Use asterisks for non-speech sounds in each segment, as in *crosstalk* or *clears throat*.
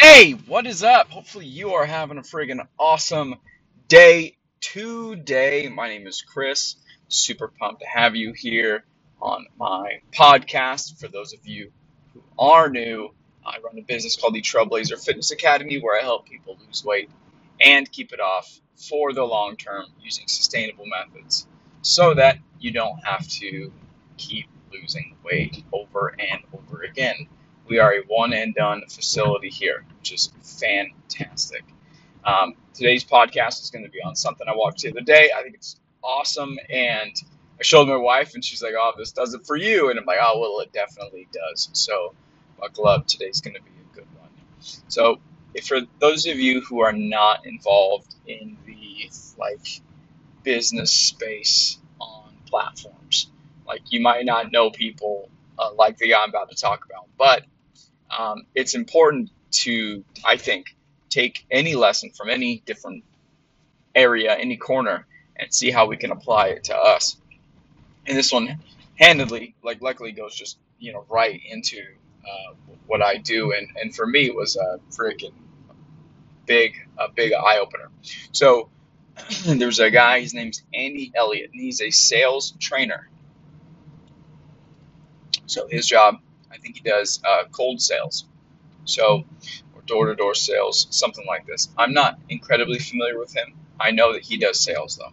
Hey, what is up? Hopefully, you are having a friggin' awesome day today. My name is Chris. Super pumped to have you here on my podcast. For those of you who are new, I run a business called the Trailblazer Fitness Academy where I help people lose weight and keep it off for the long term using sustainable methods so that you don't have to keep losing weight over and over again. We are a one and done facility here, which is fantastic. Um, today's podcast is going to be on something I watched the other day. I think it's awesome. And I showed my wife, and she's like, Oh, this does it for you. And I'm like, Oh, well, it definitely does. So, buckle up. Today's going to be a good one. So, if for those of you who are not involved in the like business space on platforms, like you might not know people uh, like the guy I'm about to talk about, but um, it's important to, I think, take any lesson from any different area, any corner, and see how we can apply it to us. And this one, handedly, like luckily, goes just you know right into uh, what I do, and and for me it was a freaking big a big eye opener. So *clears throat* there's a guy, his name's Andy Elliott, and he's a sales trainer. So his job, I think he does uh, cold sales. So, or door to door sales, something like this. I'm not incredibly familiar with him. I know that he does sales though.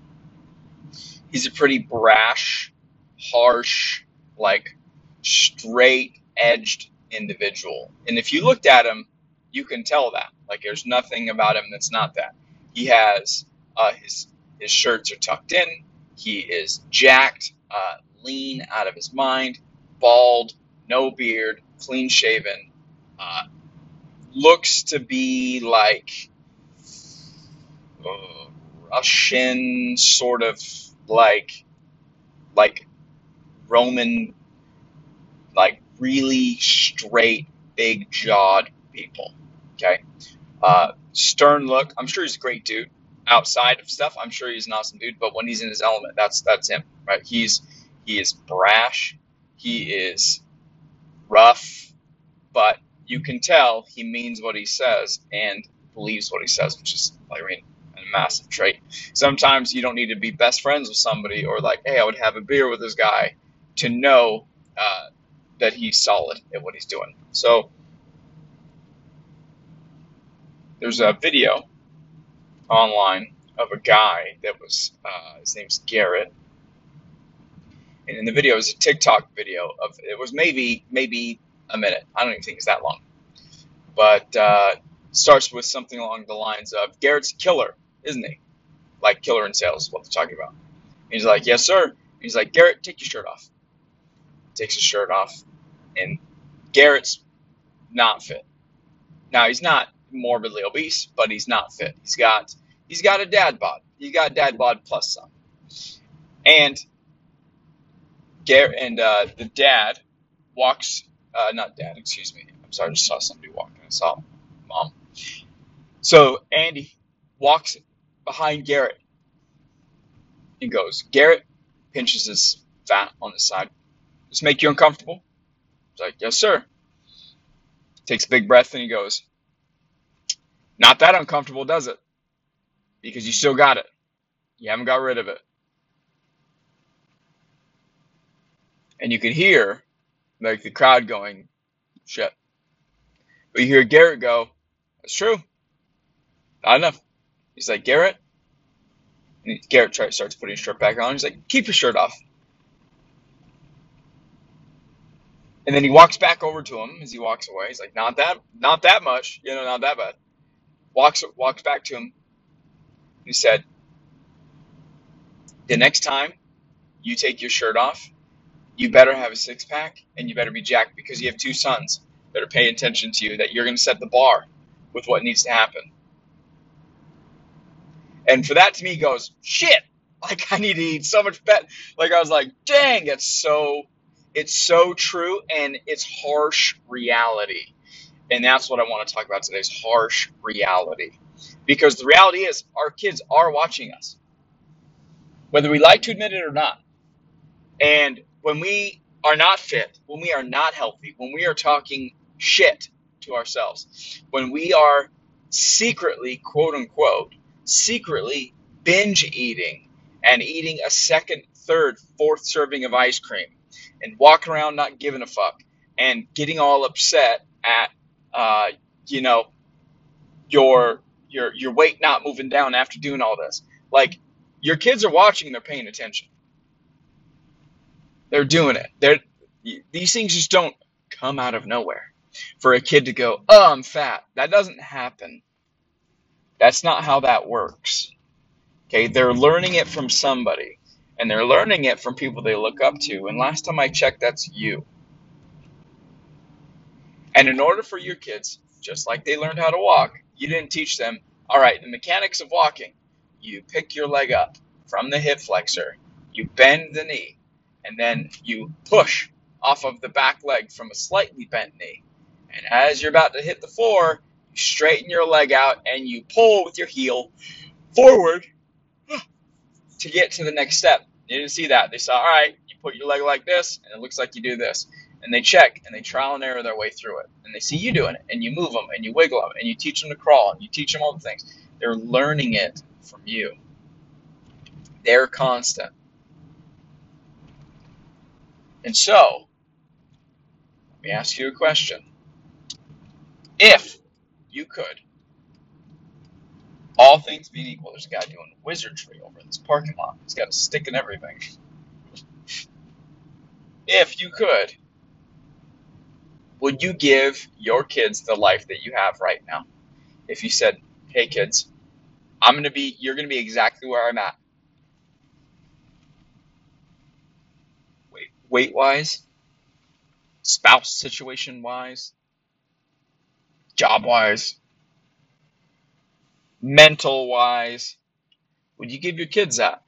He's a pretty brash, harsh, like straight edged individual. And if you looked at him, you can tell that. Like there's nothing about him that's not that. He has uh, his his shirts are tucked in. He is jacked, uh, lean out of his mind, bald, no beard, clean shaven. Uh, looks to be like uh, Russian, sort of like like Roman, like really straight, big jawed people. Okay, uh, stern look. I'm sure he's a great dude. Outside of stuff, I'm sure he's an awesome dude. But when he's in his element, that's that's him, right? He's he is brash. He is rough, but you can tell he means what he says and believes what he says, which is, I mean, a massive trait. Sometimes you don't need to be best friends with somebody or like, hey, I would have a beer with this guy to know uh, that he's solid at what he's doing. So there's a video online of a guy that was, uh, his name's Garrett. And in the video, it was a TikTok video of, it was maybe, maybe a minute. I don't even think it's that long. But uh, starts with something along the lines of Garrett's killer, isn't he? Like killer in sales, what they're talking about. He's like, yes, sir. He's like, Garrett, take your shirt off. Takes his shirt off, and Garrett's not fit. Now he's not morbidly obese, but he's not fit. He's got he's got a dad bod. He's got dad bod plus some. And Garrett and uh, the dad walks, uh, not dad, excuse me. I'm sorry, I just saw somebody walking. I saw mom. So Andy walks behind Garrett and goes, Garrett pinches his fat on the side. Does make you uncomfortable? He's like, yes, sir. Takes a big breath and he goes, not that uncomfortable, does it? Because you still got it. You haven't got rid of it. And you can hear like the crowd going, shit. But you hear Garrett go, that's true. Not enough. He's like, Garrett? And Garrett tries, starts putting his shirt back on. He's like, keep your shirt off. And then he walks back over to him as he walks away. He's like, not that, not that much, you know, not that bad. Walks, walks back to him. He said, the next time you take your shirt off, you better have a six pack and you better be jacked because you have two sons that are paying attention to you. That you're going to set the bar with what needs to happen. And for that to me goes shit. Like I need to eat so much better. Like I was like, dang, it's so, it's so true and it's harsh reality. And that's what I want to talk about today is harsh reality. Because the reality is our kids are watching us, whether we like to admit it or not. And when we are not fit, when we are not healthy, when we are talking shit to ourselves. When we are secretly, quote unquote, secretly binge eating and eating a second, third, fourth serving of ice cream and walking around not giving a fuck and getting all upset at, uh, you know, your your your weight not moving down after doing all this. Like your kids are watching and they're paying attention. They're doing it. They're these things just don't come out of nowhere. For a kid to go, "Oh, I'm fat." That doesn't happen. That's not how that works. Okay? They're learning it from somebody. And they're learning it from people they look up to. And last time I checked, that's you. And in order for your kids, just like they learned how to walk, you didn't teach them, all right, the mechanics of walking. You pick your leg up from the hip flexor, you bend the knee, and then you push off of the back leg from a slightly bent knee. And as you're about to hit the floor, you straighten your leg out and you pull with your heel forward *gasps* to get to the next step. They didn't see that. They saw, all right, you put your leg like this, and it looks like you do this. And they check and they trial and error their way through it. And they see you doing it, and you move them, and you wiggle them, and you teach them to crawl, and you teach them all the things. They're learning it from you. They're constant. And so, let me ask you a question. If you could, all things being equal, there's a guy doing wizardry over in this parking lot. He's got a stick and everything. If you could, would you give your kids the life that you have right now? If you said, hey kids, I'm going to be, you're going to be exactly where I'm at. Weight, wise, spouse situation wise, job wise, mental wise. Would you give your kids that?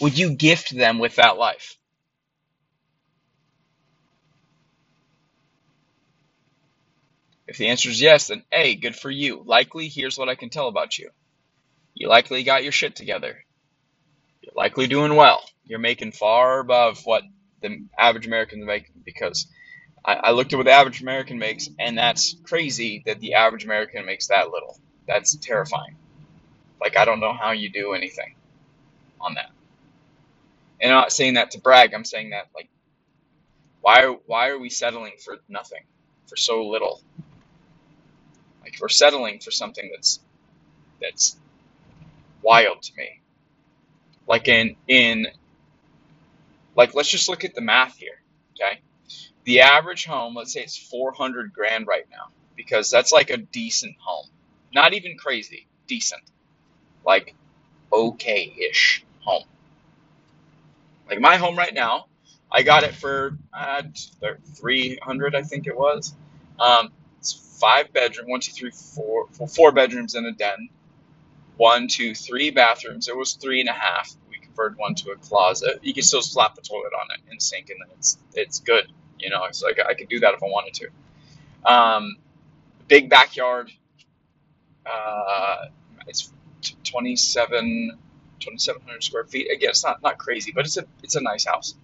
Would you gift them with that life? If the answer is yes, then A, good for you. Likely, here's what I can tell about you. You likely got your shit together. You're likely doing well. You're making far above what the average American making because I, I looked at what the average American makes, and that's crazy that the average American makes that little. That's terrifying. Like, I don't know how you do anything on that. And I'm not saying that to brag. I'm saying that, like, why, why are we settling for nothing, for so little? Like we're settling for something that's that's wild to me. Like in in like let's just look at the math here, okay? The average home, let's say it's 400 grand right now because that's like a decent home. Not even crazy, decent. Like okay-ish home. Like my home right now, I got it for uh, 300 I think it was. Um, five bedroom, one, two, three, four, four bedrooms and a den, one, two, three bathrooms. It was three and a half. One to a closet. You can still slap a toilet on it and sink, and then it's it's good. You know, it's like I could do that if I wanted to. Um, big backyard. Uh, it's 27, 2,700 square feet. Again, it's not not crazy, but it's a it's a nice house,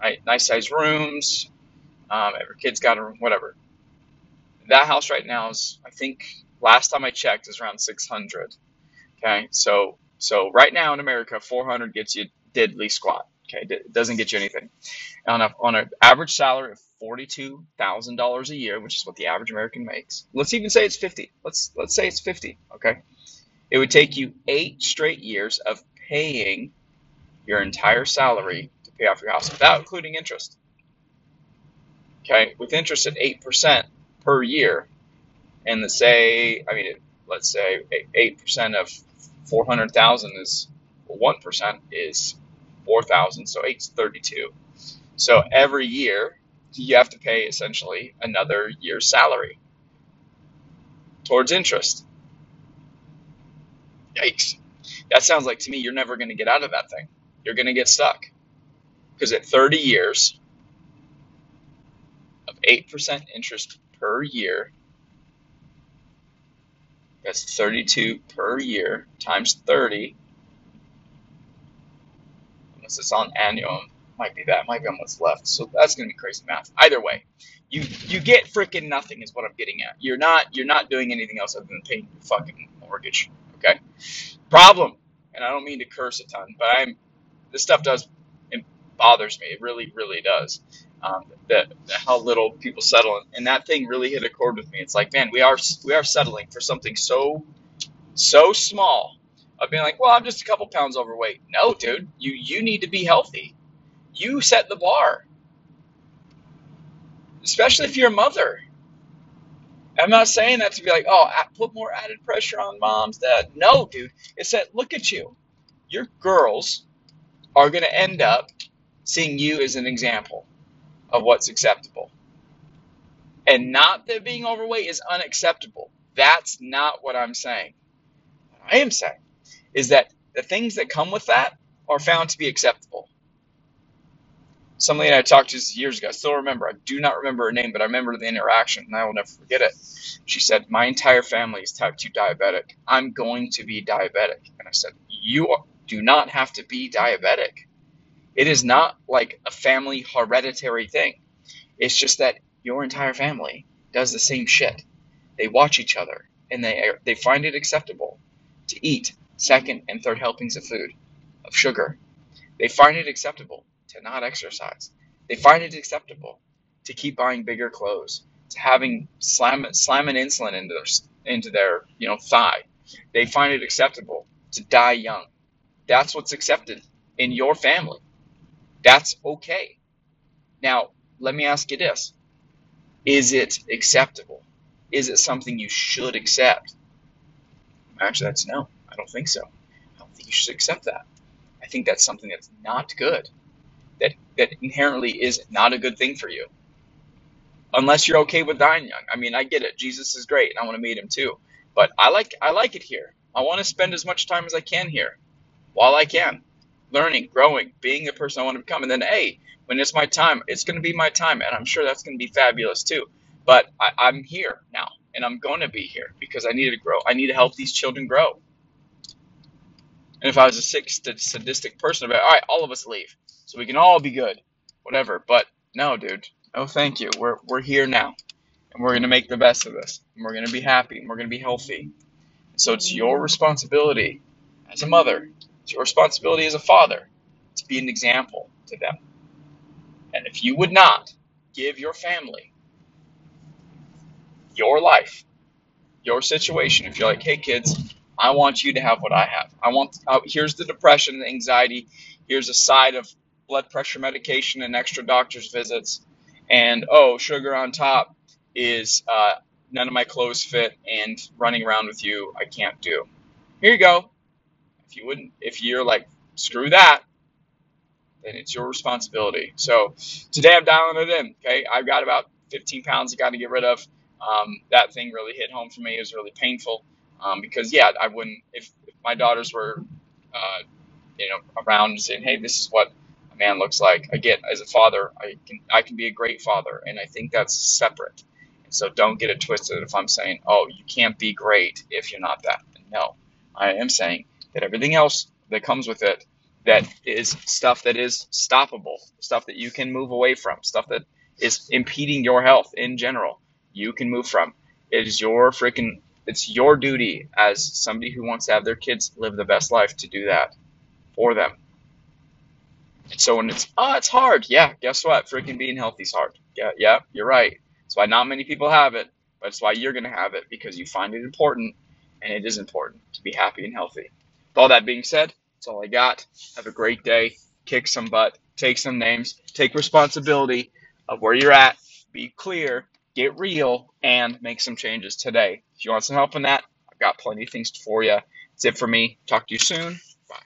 right? Nice size rooms. Um, every kid's got a room, whatever that house right now is, I think, last time I checked, is around 600. Okay, so so right now in America, 400 gets you diddly squat. Okay, it doesn't get you anything. On a on an average salary of forty-two thousand dollars a year, which is what the average American makes. Let's even say it's fifty. Let's let's say it's fifty. Okay, it would take you eight straight years of paying your entire salary to pay off your house without including interest. Okay, with interest at eight percent, per year, and the say, I mean, let's say eight percent of four hundred thousand is one percent is four thousand, so eight's thirty-two. So every year you have to pay essentially another year's salary towards interest. Yikes! That sounds like to me you're never going to get out of that thing. You're going to get stuck because at 30 years of 8% interest per year. That's 32 per year times 30. Unless it's on annual. might be that. Might be on what's left. So that's gonna be crazy math. Either way, you you get freaking nothing is what I'm getting at. You're not you're not doing anything else other than paying your fucking mortgage. Okay. Problem. And I don't mean to curse a ton, but I'm this stuff does it bothers me. It really really does. Um, that, how little people settle, and that thing really hit a chord with me. It's like, man, we are we are settling for something so so small of being like, well, I'm just a couple pounds overweight. No, dude, you you need to be healthy. You set the bar, especially if you're a mother. I'm not saying that to be like, oh, put more added pressure on moms, That No, dude. It's that look at you. Your girls are going to end up seeing you as an example of what's acceptable. And not that being overweight is unacceptable. That's not what I'm saying. What I am saying is that the things that come with that are found to be acceptable. Somebody I talked to years ago, I still remember. I do not remember her name, but I remember the interaction, and I will never forget it. She said, "My entire family is type two diabetic. I'm going to be diabetic." And I said, "You do not have to be diabetic. It is not like a family hereditary thing. It's just that your entire family does the same shit. They watch each other, and they they find it acceptable to eat second and third helpings of food, of sugar. They find it acceptable to not exercise. They find it acceptable to keep buying bigger clothes, to having slam, slamming insulin into their into their you know thigh. They find it acceptable to die young. That's what's accepted in your family. That's okay. Now, let me ask you this: Is it acceptable? Is it something you should accept? Actually, that's no. I don't think so. I don't think you should accept that. I think that's something that's not good that that inherently is not a good thing for you. Unless you're okay with dying young. I mean, I get it. Jesus is great, and I want to meet him too. But I like I like it here. I want to spend as much time as I can here, while I can, learning, growing, being the person I want to become. And then, hey, when it's my time, it's going to be my time, and I'm sure that's going to be fabulous too. But I, I'm here now, and I'm going to be here because I need to grow. I need to help these children grow. And if I was a sick, sadistic person, I'd be like, all right, all of us leave so we can all be good, whatever. But no, dude, no, thank you. We're we're here now, and we're gonna make the best of this, and we're gonna be happy, and we're gonna be healthy. So it's your responsibility as a mother, it's your responsibility as a father to be an example to them. And if you would not give your family your life, your situation, if you're like, hey kids, I want you to have what I have. I want uh, here's the depression, the anxiety. Here's a side of blood pressure medication and extra doctor's visits. And oh, sugar on top is uh, none of my clothes fit and running around with you I can't do. Here you go. If you wouldn't, if you're like screw that, then it's your responsibility. So today I'm dialing it in. Okay, I've got about 15 pounds I got to get rid of. Um, that thing really hit home for me. It was really painful um, because yeah, I wouldn't if, if my daughters were, uh, you know, around saying, hey, this is what a man looks like. Again, as a father, I can I can be a great father, and I think that's separate. so don't get it twisted if I'm saying, oh, you can't be great if you're not that. No, I am saying that everything else that comes with it, that is stuff that is stoppable, stuff that you can move away from, stuff that is impeding your health in general, you can move from. It is your freaking it's your duty as somebody who wants to have their kids live the best life to do that for them so when it's oh it's hard, yeah, guess what? Freaking being healthy is hard. Yeah, yeah, you're right. That's why not many people have it, but it's why you're gonna have it because you find it important, and it is important to be happy and healthy. All that being said, that's all I got. Have a great day. Kick some butt. Take some names. Take responsibility of where you're at. Be clear. Get real and make some changes today. If you want some help in that, I've got plenty of things for you. That's it for me. Talk to you soon.